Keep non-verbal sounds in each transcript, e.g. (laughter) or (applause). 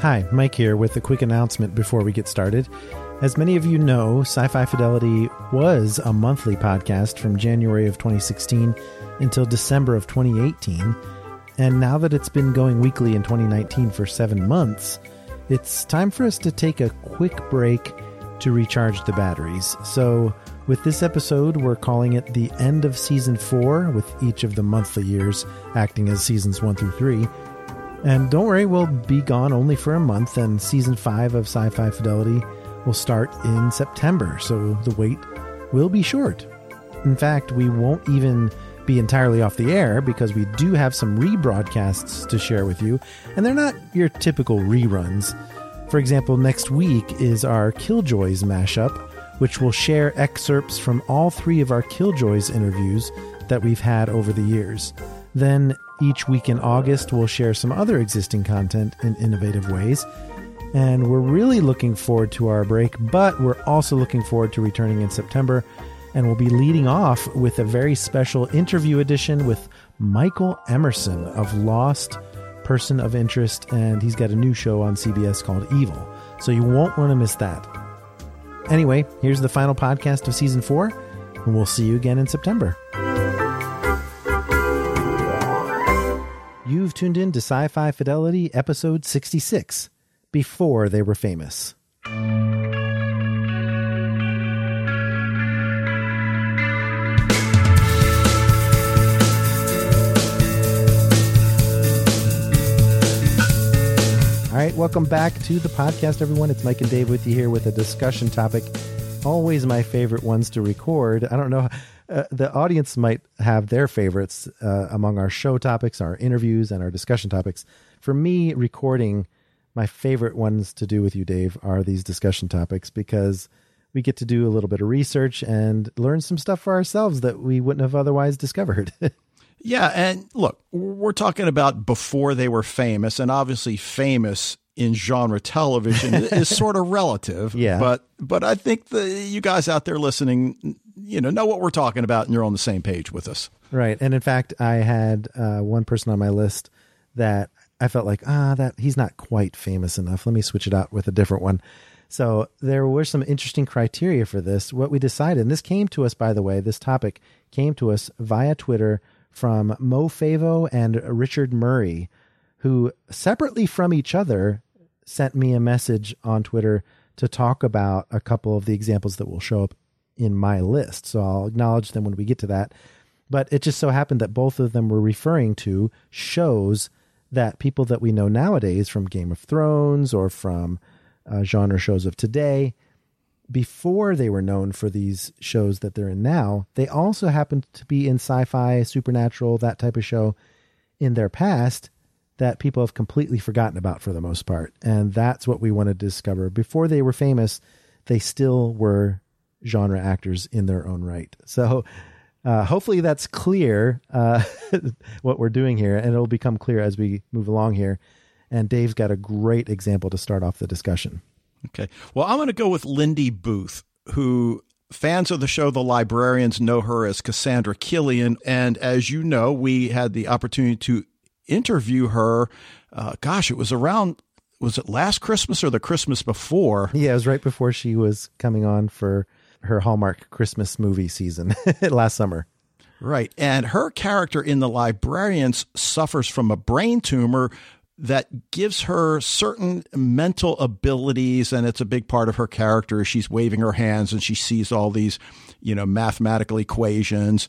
Hi, Mike here with a quick announcement before we get started. As many of you know, Sci Fi Fidelity was a monthly podcast from January of 2016 until December of 2018. And now that it's been going weekly in 2019 for seven months, it's time for us to take a quick break to recharge the batteries. So, with this episode, we're calling it the end of season four, with each of the monthly years acting as seasons one through three. And don't worry, we'll be gone only for a month, and season five of Sci Fi Fidelity will start in September, so the wait will be short. In fact, we won't even be entirely off the air because we do have some rebroadcasts to share with you, and they're not your typical reruns. For example, next week is our Killjoys mashup, which will share excerpts from all three of our Killjoys interviews that we've had over the years. Then each week in August, we'll share some other existing content in innovative ways. And we're really looking forward to our break, but we're also looking forward to returning in September. And we'll be leading off with a very special interview edition with Michael Emerson of Lost, Person of Interest, and he's got a new show on CBS called Evil. So you won't want to miss that. Anyway, here's the final podcast of season four, and we'll see you again in September. You've tuned in to Sci Fi Fidelity, episode 66 Before They Were Famous. All right, welcome back to the podcast, everyone. It's Mike and Dave with you here with a discussion topic. Always my favorite ones to record. I don't know, uh, the audience might have their favorites uh, among our show topics, our interviews, and our discussion topics. For me, recording, my favorite ones to do with you, Dave, are these discussion topics because we get to do a little bit of research and learn some stuff for ourselves that we wouldn't have otherwise discovered. (laughs) Yeah, and look, we're talking about before they were famous, and obviously famous in genre television is sort of relative. (laughs) Yeah. But but I think the you guys out there listening, you know, know what we're talking about, and you're on the same page with us. right. And in fact, I had uh, one person on my list that I felt like, ah, that he's not quite famous enough. Let me switch it out with a different one. So there were some interesting criteria for this. What we decided, and this came to us, by the way, this topic came to us via Twitter from Mo Favo and Richard Murray, who separately from each other sent me a message on Twitter to talk about a couple of the examples that will show up in my list. So I'll acknowledge them when we get to that. But it just so happened that both of them were referring to shows that people that we know nowadays from Game of Thrones or from uh, genre shows of today, before they were known for these shows that they're in now, they also happened to be in sci fi, supernatural, that type of show in their past that people have completely forgotten about for the most part. And that's what we want to discover. Before they were famous, they still were genre actors in their own right. So uh, hopefully that's clear uh, (laughs) what we're doing here, and it'll become clear as we move along here. And Dave's got a great example to start off the discussion. Okay. Well, I'm going to go with Lindy Booth, who fans of the show The Librarians know her as Cassandra Cillian. And as you know, we had the opportunity to interview her. Uh, gosh, it was around, was it last Christmas or the Christmas before? Yeah, it was right before she was coming on for her Hallmark Christmas movie season (laughs) last summer. Right. And her character in The Librarians suffers from a brain tumor that gives her certain mental abilities and it's a big part of her character she's waving her hands and she sees all these you know mathematical equations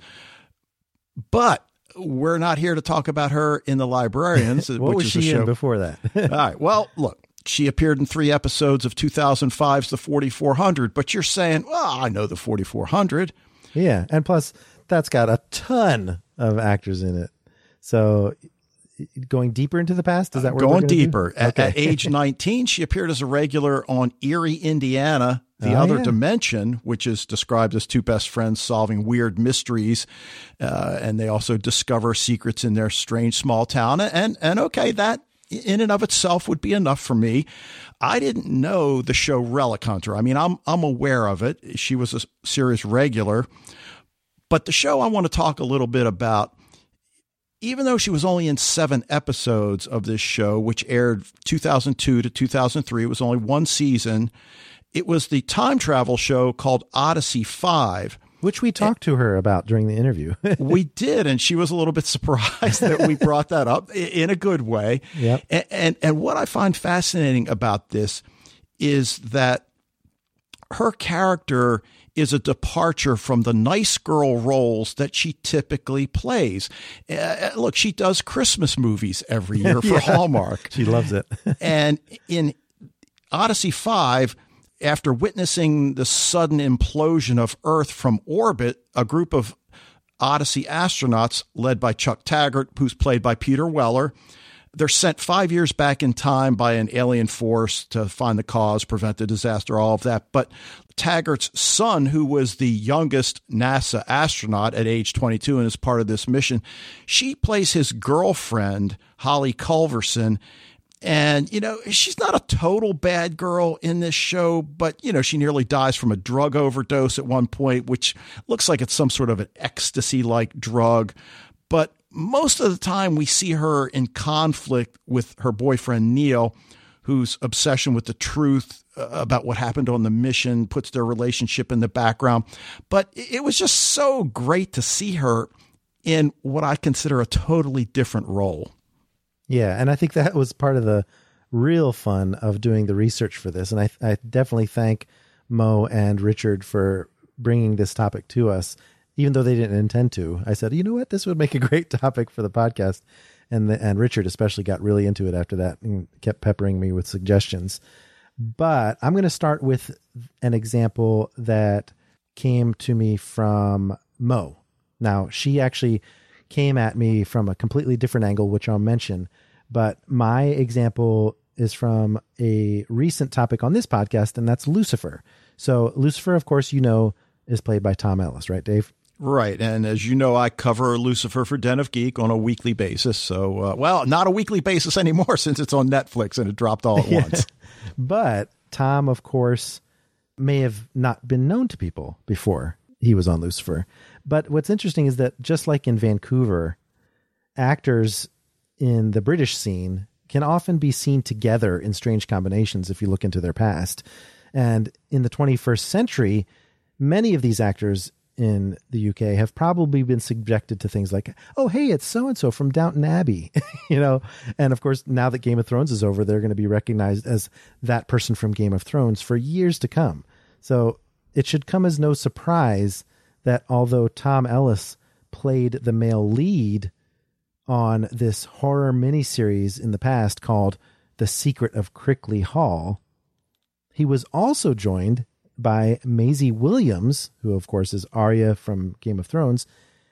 but we're not here to talk about her in the librarians (laughs) what which was is she show in before that? (laughs) all right well look she appeared in three episodes of 2005's the 4400 but you're saying well i know the 4400 yeah, and plus that's got a ton of actors in it. So going deeper into the past? Is that where going deeper? At, okay. at, age (laughs) 19, she appeared as a regular on Eerie, Indiana, the oh, other yeah. dimension, which is described as two best friends solving weird mysteries, uh, and they also discover secrets in their strange small town. And and okay, that in and of itself would be enough for me. I didn't know the show Relic Hunter. I mean, I'm I'm aware of it. She was a series regular, but the show I want to talk a little bit about even though she was only in seven episodes of this show, which aired 2002 to 2003, it was only one season. It was the time travel show called Odyssey 5. Which we talked to her about during the interview. (laughs) we did, and she was a little bit surprised that we brought that up in a good way. Yep. And, and, and what I find fascinating about this is that her character is a departure from the nice girl roles that she typically plays. Uh, look, she does Christmas movies every year for (laughs) yeah, Hallmark. She loves it. and in Odyssey 5, after witnessing the sudden implosion of Earth from orbit, a group of Odyssey astronauts led by Chuck Taggart, who's played by Peter Weller, they're sent five years back in time by an alien force to find the cause, prevent the disaster, all of that. But Taggart's son, who was the youngest NASA astronaut at age 22 and is part of this mission, she plays his girlfriend, Holly Culverson. And, you know, she's not a total bad girl in this show, but, you know, she nearly dies from a drug overdose at one point, which looks like it's some sort of an ecstasy like drug. But most of the time we see her in conflict with her boyfriend Neil, whose obsession with the truth uh, about what happened on the mission puts their relationship in the background. But it was just so great to see her in what I consider a totally different role. Yeah, and I think that was part of the real fun of doing the research for this. And I, I definitely thank Mo and Richard for bringing this topic to us even though they didn't intend to. I said, you know what, this would make a (laughs) great topic for the podcast, and the, and Richard especially got really into it after that and kept peppering me with suggestions. But I'm going to start with an example that came to me from Mo. Now she actually came at me from a completely different angle, which I'll mention. But my example is from a recent topic on this podcast, and that's Lucifer. So Lucifer, of course, you know, is played by Tom Ellis, right, Dave? Right. And as you know, I cover Lucifer for Den of Geek on a weekly basis. So, uh, well, not a weekly basis anymore (laughs) since it's on Netflix and it dropped all at yeah. once. (laughs) But Tom, of course, may have not been known to people before he was on Lucifer. But what's interesting is that just like in Vancouver, actors in the British scene can often be seen together in strange combinations if you look into their past. And in the 21st century, many of these actors in the UK have probably been subjected to things like, oh, hey, it's so and so from Downton Abbey, (laughs) you know? And of course, now that Game of Thrones is over, they're going to be recognized as that person from Game of Thrones for years to come. So it should come as no surprise that although Tom Ellis played the male lead on this horror miniseries in the past called The Secret of Crickley Hall, he was also joined by Maisie Williams, who of course is Arya from Game of Thrones,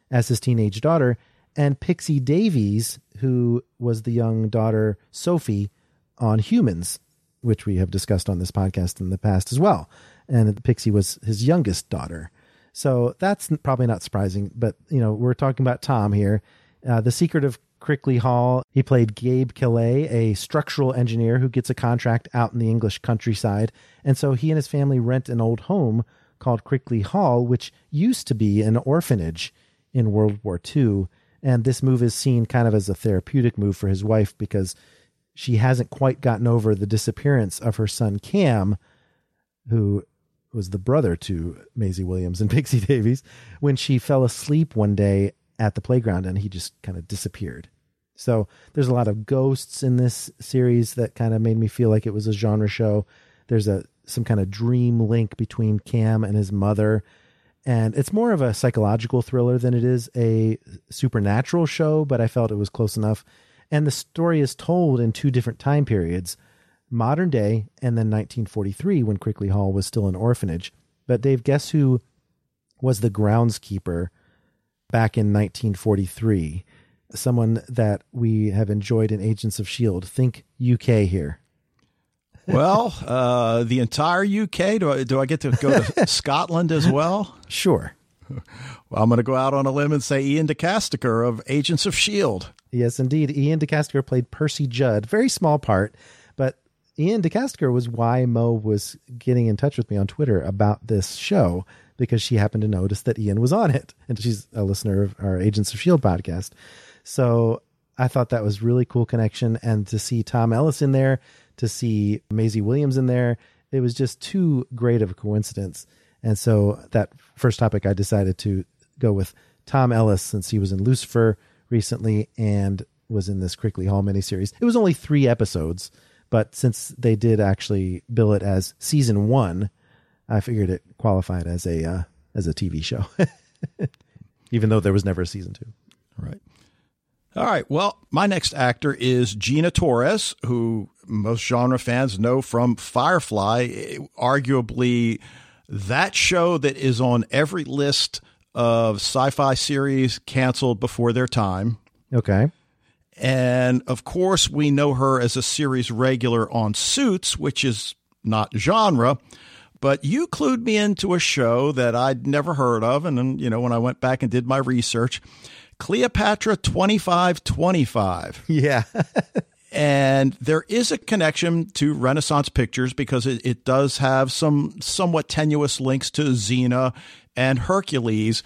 as his teenage daughter, and Pixie Davies, who was the young daughter Sophie on Humans, which we have discussed on this podcast in the past as well. And Pixie was his youngest daughter. So that's probably not surprising, but you know, we're talking about Tom here. Uh, the Secret of Crickley Hall. He played Gabe Killet, a structural engineer who gets a contract out in the English countryside. And so he and his family rent an old home called Crickley Hall, which used to be an orphanage in World War II. And this move is seen kind of as a therapeutic move for his wife because she hasn't quite gotten over the disappearance of her son Cam, who was the brother to Maisie Williams and (laughs) Pixie Davies, when she fell asleep one day at the playground and he just kind of disappeared. So there's a lot of ghosts in this series that kind of made me feel like it was a genre show. There's a some kind of dream link between Cam and his mother. And it's more of a psychological thriller than it is a supernatural show, but I felt it was close enough. And the story is told in two different time periods modern day and then 1943 when Crickley Hall was still an orphanage. But Dave, guess who was the groundskeeper back in 1943 someone that we have enjoyed in Agents of S.H.I.E.L.D. Think UK here. Well, uh, the entire UK. Do I, do I get to go to (laughs) Scotland as well? Sure. (laughs) Well, I'm going to go out on a limb and say Iain De Caestecker of Agents of S.H.I.E.L.D. Yes, indeed. Iain De Caestecker played Percy Judd. Very small part, but Iain De Caestecker was why Mo was getting in touch with me on Twitter about this show because she happened to notice that Iain was on it. And she's a listener of our Agents of S.H.I.E.L.D. podcast. So I thought that was really cool connection. And to see Tom Ellis in there, to see Maisie Williams in there, it was just too great of a coincidence. And so that first topic, I decided to go with Tom Ellis since he was in Lucifer recently and was in this Crickley Hall miniseries. It was only three episodes, but since they did actually bill it as season one, I figured it qualified as a uh, as a TV show, (laughs) even though there was never a season two. Right. All right. Well, my next actor is Gina Torres, who most genre fans know from Firefly, arguably that show that is on every list of sci-fi series canceled before their time. Okay. And of course, we know her as a series regular on Suits, which is not genre. But you clued me into a show that I'd never heard of. And then, you know, when I went back and did my research, Cleopatra 2525. (laughs) Yeah. and there is a connection to Renaissance Pictures because it, it does have some somewhat tenuous links to Xena and Hercules.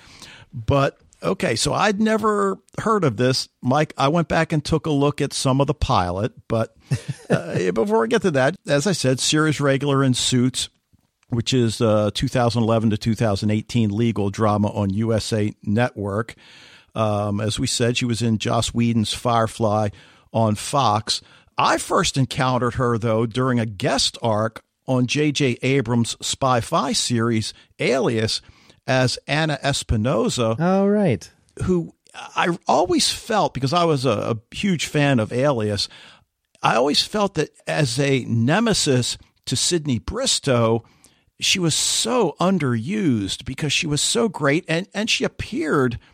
But okay, so I'd never heard of this. Mike, I went back and took a look at some of the pilot. But (laughs) uh, before I get to that, as I said, series regular in Suits, which is uh, 2011 to 2018 legal drama on USA Network. Um, as we said, she was in Joss Whedon's Firefly on Fox. I first encountered her, though, during a guest arc on J.J. Abrams' Spy Fi series, Alias, as Anna Espinosa. Oh, right. Who I always felt, because I was a, a huge fan of Alias, I always felt that as a nemesis to Sydney Bristow, she was so underused because she was so great and, and she appeared –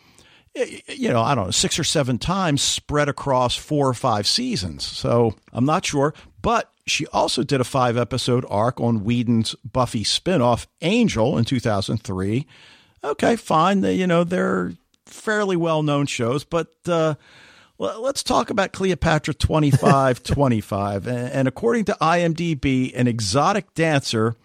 you know, I don't know, six or seven times spread across four or five seasons. So I'm not sure. But she also did a five episode arc on Whedon's Buffy spinoff, Angel, in 2003. Okay, fine. They, you know, they're fairly well known shows, but uh, let's talk about Cleopatra 2525. (laughs) and according to IMDb, an exotic dancer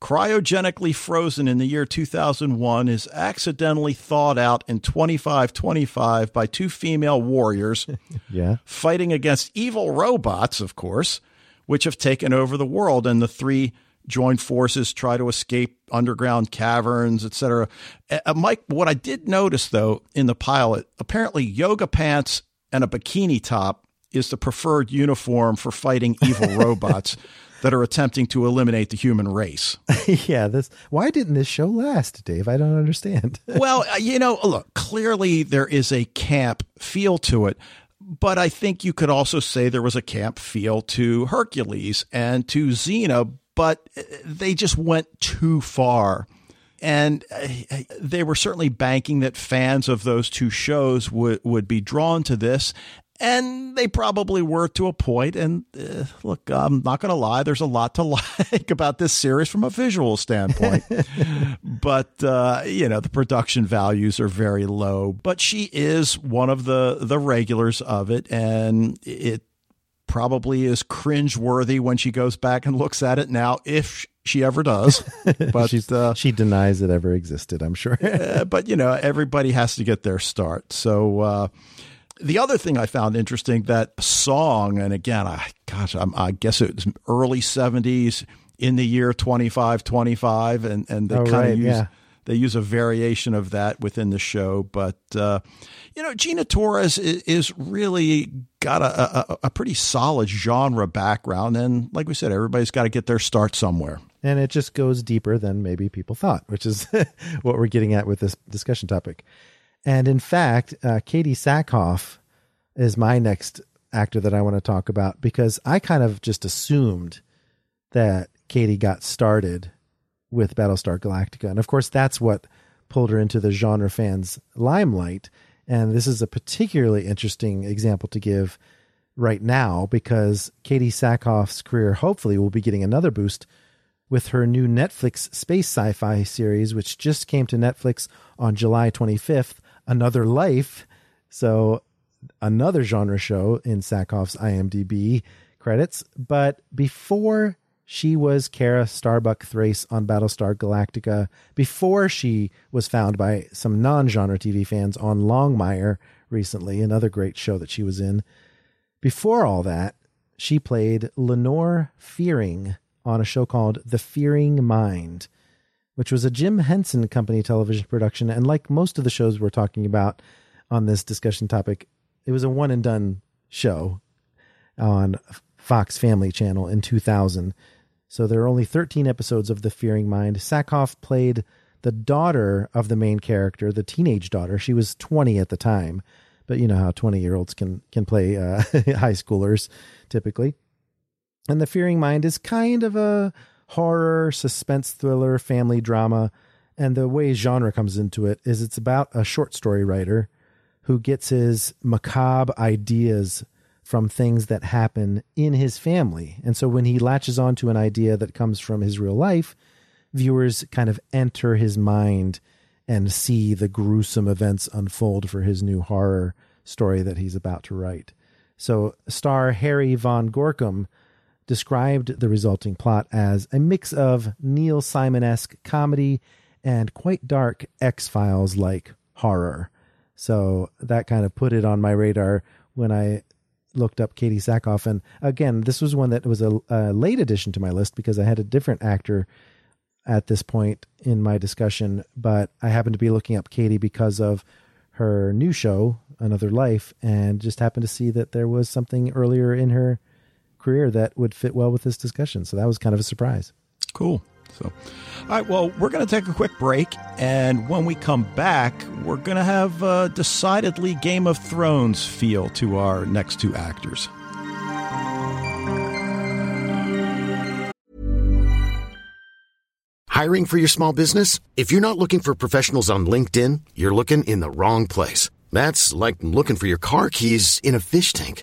cryogenically frozen in the year 2001 is accidentally thawed out in 2525 by two female warriors (laughs) yeah fighting against evil robots of course which have taken over the world and the three joined forces try to escape underground caverns etc uh, mike what i did notice though in the pilot apparently yoga pants and a bikini top is the preferred uniform for fighting evil (laughs) robots that are attempting to eliminate the human race. (laughs) yeah, this why didn't this show last, Dave? I don't understand. (laughs) well, uh, you know, look, clearly there is a camp feel to it, but I think you could also say there was a camp feel to Hercules and to Xena, but uh, they just went too far. And uh, they were certainly banking that fans of those two shows would, would be drawn to this and they probably were to a point. And uh, look, I'm not going to lie, there's a lot to (laughs) like about this series from a visual standpoint. (laughs) but uh, you know, the production values are very low. But she is one of the the regulars of it, and it probably is cringeworthy when she goes back and looks at it now, if she ever does. (laughs) But uh, she denies it ever existed. I'm sure. but you know, everybody has to get their start. So uh, the other thing I found interesting that song, and again, I gosh, I'm, i guess it was early '70s in the year 2525, and and they oh, kind of use yeah. they use a variation of that within the show. But uh, you know, Gina Torres is, is really got a, a, a pretty solid genre background, and like we said, everybody's got to get their start somewhere. And it just goes deeper than maybe people thought, which is (laughs) what we're getting at with this discussion topic. And in fact, uh, Katee Sackhoff is my next actor that I want to talk about because I kind of just assumed that Katee got started with Battlestar Galactica. And of course, that's what pulled her into the genre fans' limelight. And this is a particularly interesting example to give right now because Katee Sackhoff's career hopefully will be getting another boost with her new Netflix space sci fi series, which just came to Netflix on July 25th, Another Life. So, another genre show in Sackhoff's IMDb credits. But before she was Kara Starbuck Thrace on Battlestar Galactica, before she was found by some non genre TV fans on Longmire recently, another great show that she was in. Before all that, she played Lenore Fearing on a show called The Fearing Mind, which was a Jim Henson Company television production. And like most of the shows we're talking about on this discussion topic, it was a one and done show on Fox Family Channel in 2000. So there are only 13 episodes of The Fearing Mind. Sackhoff played the daughter of the main character, the teenage daughter. She was 20 at the time, but you know how 20 year olds can can play uh, (laughs) high schoolers typically. And The Fearing Mind is kind of a horror, suspense thriller, family drama. And the way genre comes into it is it's about a short story writer who gets his macabre ideas from things that happen in his family. And so when he latches onto an idea that comes from his real life, viewers kind of enter his mind and see the gruesome events unfold for his new horror story that he's about to write. So, star Harry Van Gorkum described the resulting plot as a mix of Neil Simon esque comedy and quite dark X Files like horror. So that kind of put it on my radar when I looked up Katee Sackhoff. And again, this was one that was a, a, late addition to my list because I had a different actor at this point in my discussion. But I happened to be looking up Katee because of her new show, Another Life, and just happened to see that there was something earlier in her career that would fit well with this discussion. So that was kind of a surprise. Cool. So, all right, well, we're going to take a quick break. And when we come back, we're going to have a decidedly Game of Thrones feel to our next two actors. Hiring for your small business? If you're not looking for professionals on LinkedIn, you're looking in the wrong place. That's like looking for your car keys in a fish tank.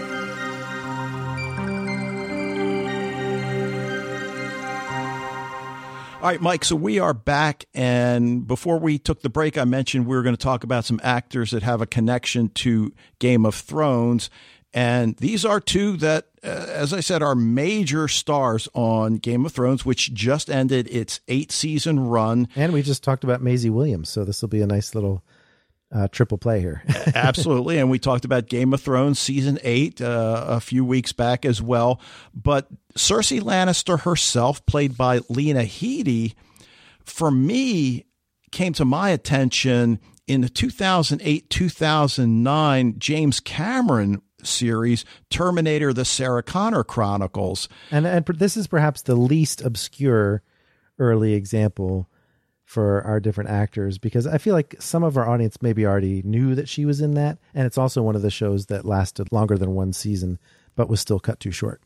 All right, Mike. So we are back. And before we took the break, I mentioned we were going to talk about some actors that have a connection to Game of Thrones. And these are two that, uh, as I said, are major stars on Game of Thrones, which just ended its eight season run. And we just talked about Maisie Williams. So this will be a nice little uh, triple play here. (laughs) Absolutely. And we talked about Game of Thrones season eight uh, a few weeks back as well. But Cersei Lannister herself, played by Lena Headey, for me, came to my attention in the 2008 2009 James Cameron series, Terminator The Sarah Connor Chronicles. And, and this is perhaps the least obscure early example for our different actors because I feel like some of our audience maybe already knew that she was in that. And it's also one of the shows that lasted longer than one season, but was still cut too short.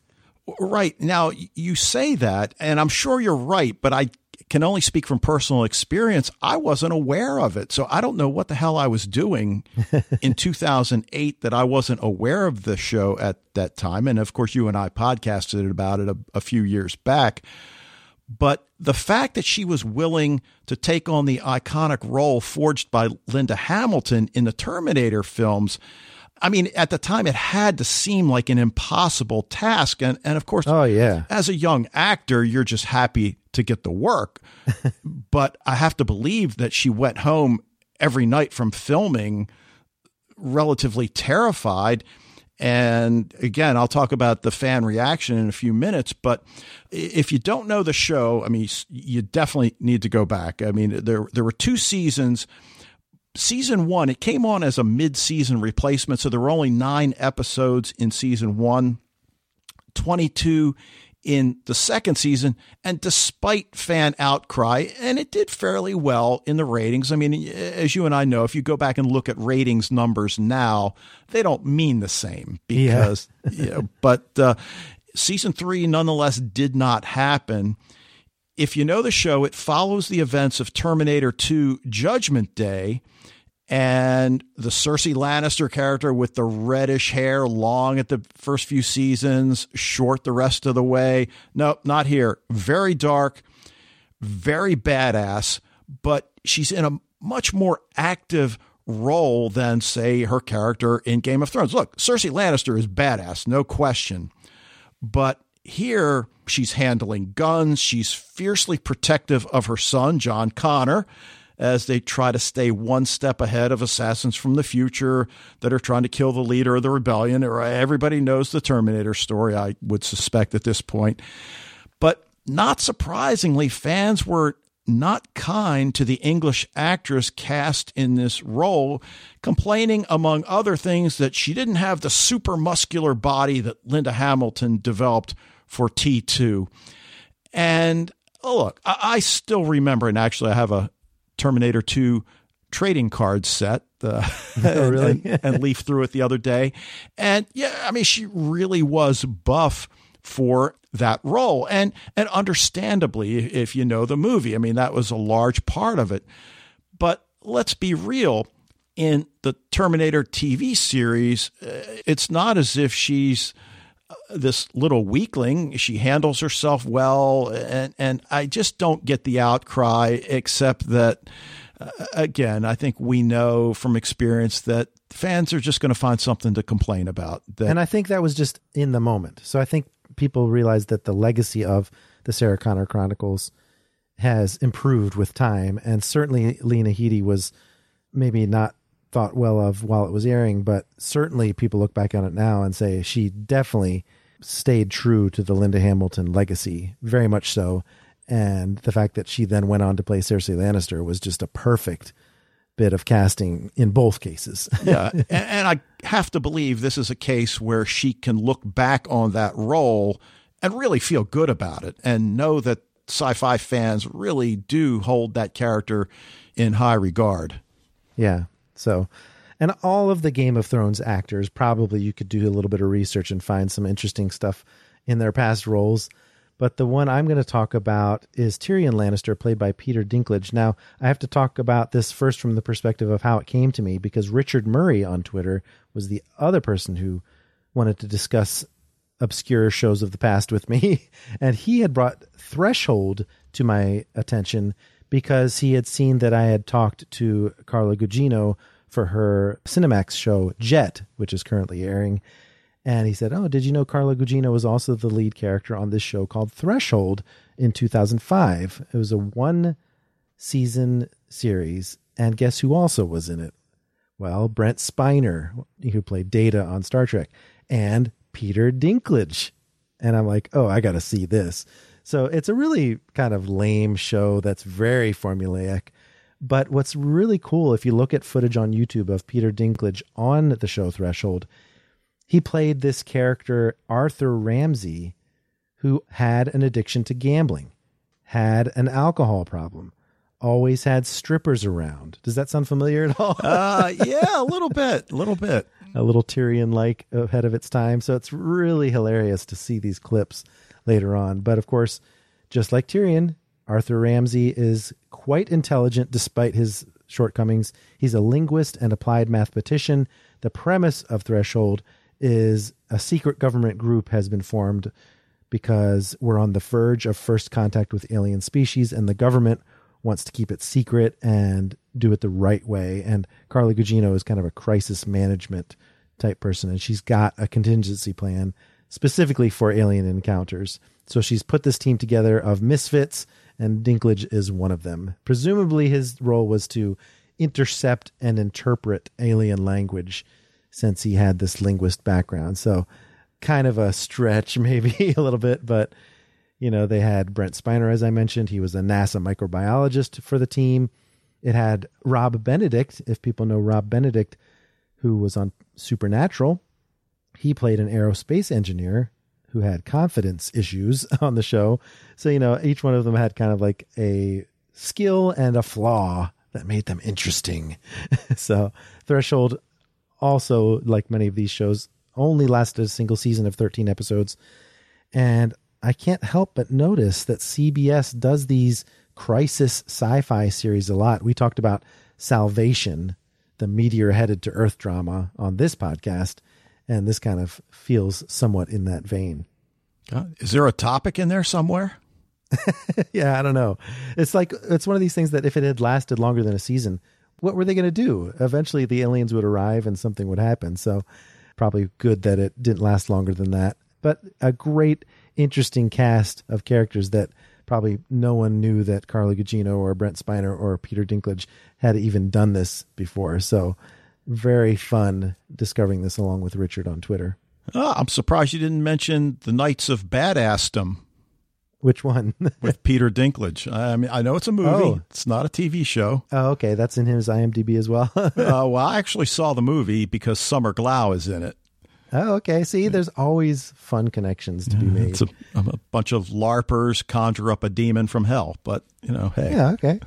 Right. Now, you say that, and I'm sure you're right, but I can only speak from personal experience. I wasn't aware of it. So I don't know what the hell I was doing (laughs) in 2008 that I wasn't aware of the show at that time. And of course, you and I podcasted about it a, a few years back. But the fact that she was willing to take on the iconic role forged by Linda Hamilton in the Terminator films, I mean, at the time, it had to seem like an impossible task. And, and of course, oh, yeah. as a young actor, you're just happy to get the work. (laughs) but I have to believe that she went home every night from filming relatively terrified. And again, I'll talk about the fan reaction in a few minutes. But if you don't know the show, I mean, you definitely need to go back. I mean, there there were two seasons season one, it came on as a mid season replacement. So there were only nine episodes in season one, 22 in the second season. And despite fan outcry, and it did fairly well in the ratings. I mean, as you and I know, if you go back and look at ratings numbers now, they don't mean the same because, yeah. you know, but uh, season three nonetheless did not happen. If you know the show, it follows the events of Terminator 2 Judgment Day and the Cersei Lannister character with the reddish hair, long at the first few seasons, short the rest of the way. No, not here. Very dark, very badass, but she's in a much more active role than, say, her character in Game of Thrones. Look, Cersei Lannister is badass, no question. But here, she's handling guns. She's fiercely protective of her son, John Connor as they try to stay one step ahead of assassins from the future that are trying to kill the leader of the rebellion. Or Everybody knows the Terminator story, I would suspect at this point. But not surprisingly, fans were not kind to the English actress cast in this role, complaining, among other things, that she didn't have the super muscular body that Linda Hamilton developed for T2. And oh, look, I, still remember, and actually, I have a Terminator 2 trading card set uh, (laughs) oh, (laughs) really? and, and (laughs) leaf through it the other day. And yeah, I mean, she really was buff for that role. And and understandably, if you know the movie, I mean, that was a large part of it. But let's be real. In the Terminator TV series, uh, it's not as if she's this little weakling. She handles herself well, and and I just don't get the outcry, except that. Uh, again, I think we know from experience that fans are just going to find something to complain about. That, and I think that was just in the moment. So I think people realize that the legacy of the Sarah Connor Chronicles has improved with time, and certainly Lena Headey was maybe not thought well of while it was airing, but certainly people look back on it now and say she definitely stayed true to the Linda Hamilton legacy, very much so. And the fact that she then went on to play Cersei Lannister was just a perfect bit of casting in both cases. (laughs) yeah. And, and I have to believe this is a case where she can look back on that role and really feel good about it and know that sci fi fans really do hold that character in high regard. Yeah. So, and all of the Game of Thrones actors, probably you could do a little bit of research and find some interesting stuff in their past roles. But the one I'm going to talk about is Tyrion Lannister, played by Peter Dinklage. Now, I have to talk about this first from the perspective of how it came to me, because Richard Murray on Twitter was the other person who wanted to discuss obscure shows of the past with me. (laughs) And he had brought Threshold to my attention because he had seen that I had talked to Carla Gugino for her Cinemax show Jet, which is currently airing. And he said, Oh, did you know Carla Gugino was also the lead character on this show called Threshold in 2005? It was a one season series. And guess who also was in it? Well, Brent Spiner, who played Data on Star Trek, and Peter Dinklage. And I'm like, Oh, I got to see this. So it's a really kind of lame show that's very formulaic. But what's really cool, if you look at footage on YouTube of Peter Dinklage on the show Threshold, he played this character, Arthur Ramsey, who had an addiction to gambling, had an alcohol problem, always had strippers around. Does that sound familiar at all? uh, yeah, a little bit, a little bit. A little Tyrion like ahead of its time. So it's really hilarious to see these clips later on. But of course, just like Tyrion, Arthur Ramsey is quite intelligent despite his shortcomings. He's a linguist and applied mathematician. The premise of Threshold is a secret government group has been formed because we're on the verge of first contact with alien species, and the government wants to keep it secret and do it the right way. And Carla Gugino is kind of a crisis management type person, and she's got a contingency plan specifically for alien encounters. So she's put this team together of misfits, and Dinklage is one of them. Presumably, his role was to intercept and interpret alien language since he had this linguist background. So, kind of a stretch, (laughs) maybe a little bit, but you know, they had Brent Spiner, as I mentioned. He was a NASA microbiologist for the team. It had Rob Benedict, if people know Rob Benedict, who was on Supernatural. He played an aerospace engineer who had confidence issues (laughs) on the show. So, you know, each one of them had kind of like a skill and a flaw that made them interesting. (laughs) so, Threshold also, like many of these shows, only lasted a single season of 13 episodes. And I can't help but notice that CBS does these crisis sci fi series a lot. We talked about Salvation, the meteor headed to Earth drama on this podcast, and this kind of feels somewhat in that vein. Uh, is there a topic in there somewhere? (laughs) yeah, I don't know. It's like it's one of these things that if it had lasted longer than a season, what were they going to do? Eventually, the aliens would arrive and something would happen. So, probably good that it didn't last longer than that. But a great, interesting cast of characters that probably no one knew that Carla Gugino or Brent Spiner or Peter Dinklage had even done this before. So, very fun discovering this along with Richard on Twitter. Oh, I'm surprised you didn't mention the Knights of Badassdom. Which one? (laughs) with Peter Dinklage. I mean, I know it's a movie. Oh. It's not a TV show. Oh, okay. That's in his IMDb as well. (laughs) uh, well, I actually saw the movie because Summer Glau is in it. Oh, okay. See, there's always fun connections to be made. It's a, a bunch of LARPers conjure up a demon from hell, but you know, hey. Yeah, okay.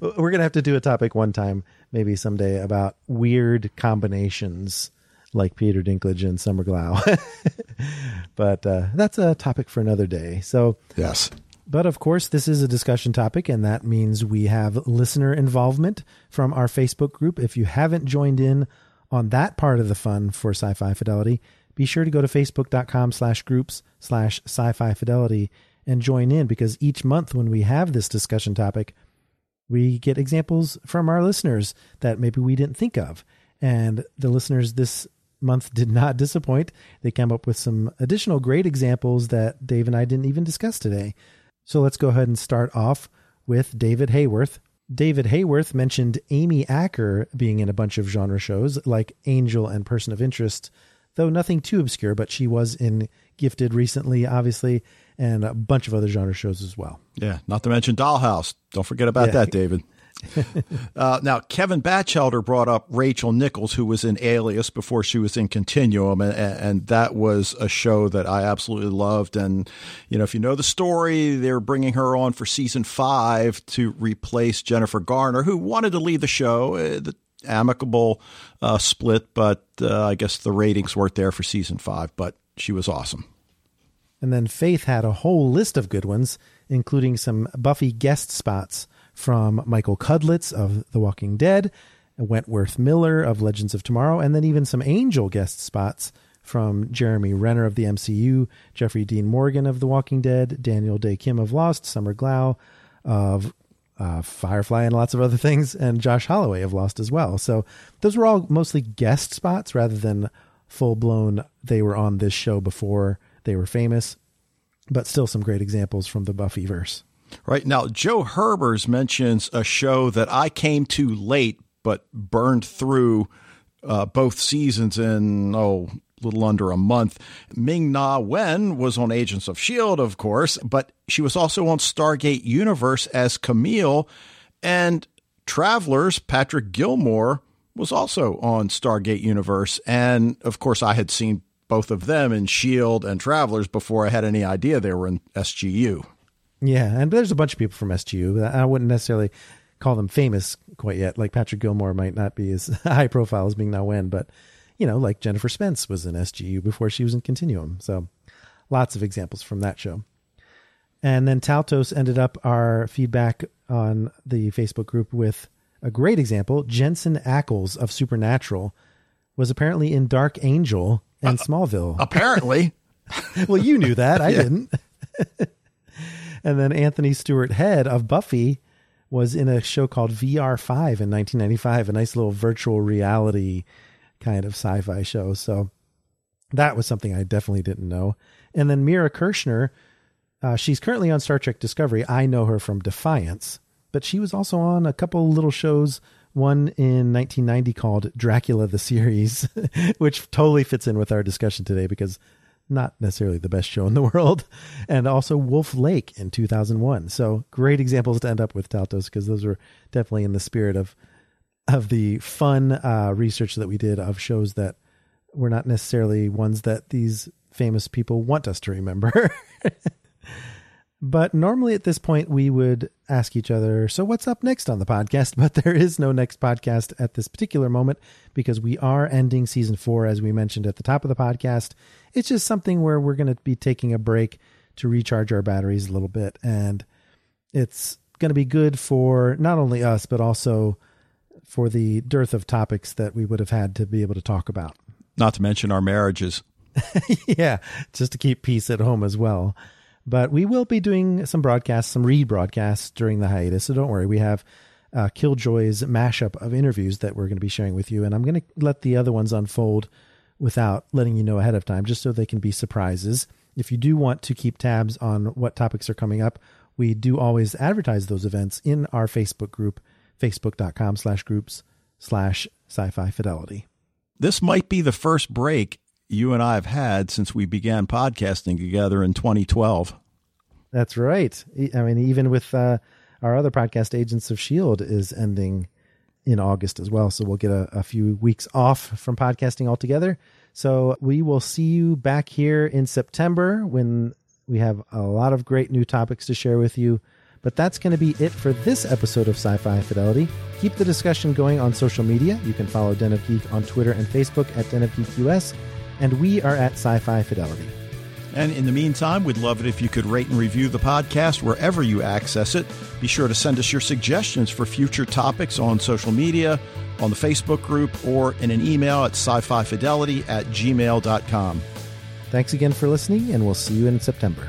(laughs) We're gonna have to do a topic one time, maybe someday, about weird combinations like Peter Dinklage and Summer Glau. (laughs) but uh, that's a topic for another day. So yes. But of course, this is a discussion topic, and that means we have listener involvement from our Facebook group. If you haven't joined in on that part of the fun for sci-fi fidelity, be sure to go to facebook.com slash groups slash sci-fi fidelity and join in because each month when we have this discussion topic, we get examples from our listeners that maybe we didn't think of. And the listeners this month did not disappoint. They came up with some additional great examples that Dave and I didn't even discuss today. So let's go ahead and start off with David Hayworth. David Hayworth mentioned Amy Acker being in a bunch of genre shows like Angel and Person of Interest, though nothing too obscure, but she was in Gifted recently, obviously, and a bunch of other genre shows as well. Yeah, not to mention Dollhouse. Don't forget about yeah. that, (laughs) David. uh, now, Kevin Batchelder brought up Rachel Nichols, who was in Alias before she was in Continuum, and, and, that was a show that I absolutely loved. And you know, if you know the story, they're bringing her on for season five to replace Jennifer Garner, who wanted to leave the show. Uh, the amicable uh, split, but uh, I guess the ratings weren't there for season five. But she was awesome. And then Faith had a whole list of good ones, including some Buffy guest spots from Michael Cudlitz of The Walking Dead, Wentworth Miller of Legends of Tomorrow, and then even some Angel guest spots from Jeremy Renner of the MCU, Jeffrey Dean Morgan of The Walking Dead, Daniel Dae Kim of Lost, Summer Glau of uh, Firefly, and lots of other things, and Josh Holloway of Lost as well. So those were all mostly guest spots rather than full blown, they were on this show before they were famous, but still some great examples from the Buffy verse. Right now, Joe Herbers mentions a show that I came to late but burned through uh, both seasons in oh little under a month. Ming Na Wen was on Agents of S.H.I.E.L.D., of course, but she was also on Stargate Universe as Camille. And Travelers, Patrick Gilmore, was also on Stargate Universe. And of course, I had seen both of them in S.H.I.E.L.D. and Travelers before I had any idea they were in SGU. Yeah, and there's a bunch of people from SGU. I wouldn't necessarily call them famous quite yet. Like Patrick Gilmore might not be as (laughs) high profile as Ming Na Wen, but you know, like Jennifer Spence was in SGU before she was in Continuum. So lots of examples from that show. And then Taltos ended up our feedback on the Facebook group with a great example. Jensen Ackles of Supernatural was apparently in Dark Angel and uh, Smallville. Apparently. (laughs) well, you knew that. I didn't. (laughs) And then Anthony Stewart Head of Buffy was in a show called VR5 in 1995, a nice little virtual reality kind of sci-fi show. So that was something I definitely didn't know. And then Mira Kirshner, uh, she's currently on Star Trek Discovery. I know her from Defiance, but she was also on a couple little shows. One in 1990 called Dracula the series, (laughs) which totally fits in with our discussion today because not necessarily the best show in the (laughs) world, and also Wolf Lake in 2001. So great examples to end up with Taltos because those were definitely in the spirit of of the fun uh, research that we did of shows that were not necessarily ones that these famous people want us to remember. (laughs) but normally at this point, we would ask each other, So, what's up next on the podcast? (laughs) But there is no next podcast at this particular moment because we are ending season four, as we mentioned at the top of the podcast. It's just something where we're going to be taking a break to recharge our batteries a little bit. And it's going to be good for not only us, but also for the dearth of topics that we would have had to be able to talk about. Not to mention our marriages. (laughs) yeah, just to keep peace at home as well. But we will be doing some broadcasts, some rebroadcasts during the hiatus. So don't worry. We have uh, Killjoy's mashup of interviews that we're going to be sharing with you. And I'm going to let the other ones unfold without letting you know ahead of time, just so they can be surprises. If you do want to keep tabs on what topics are coming up, we do always advertise those events in our Facebook group facebook.com slash groups slash sci-fi fidelity. This might be the first break you and I have had since we began podcasting together in 2012. That's right. I mean, even with uh, our other podcast, Agents of S.H.I.E.L.D., is ending in August as well. So we'll get a, a few weeks off from podcasting altogether. So we will see you back here in September when we have a lot of great new topics to share with you. But that's going to be it for this episode of Sci Fi Fidelity. Keep the discussion going on social media. You can follow Den of Geek on Twitter and Facebook at Den of Geek US, and we are at Sci Fi Fidelity. And in the meantime, we'd love it if you could rate and review the podcast wherever you access it. Be sure to send us your suggestions for future topics on social media, on the Facebook group, or in an email at sci fi fidelity at gmail.com. Thanks again for listening, and we'll see you in September.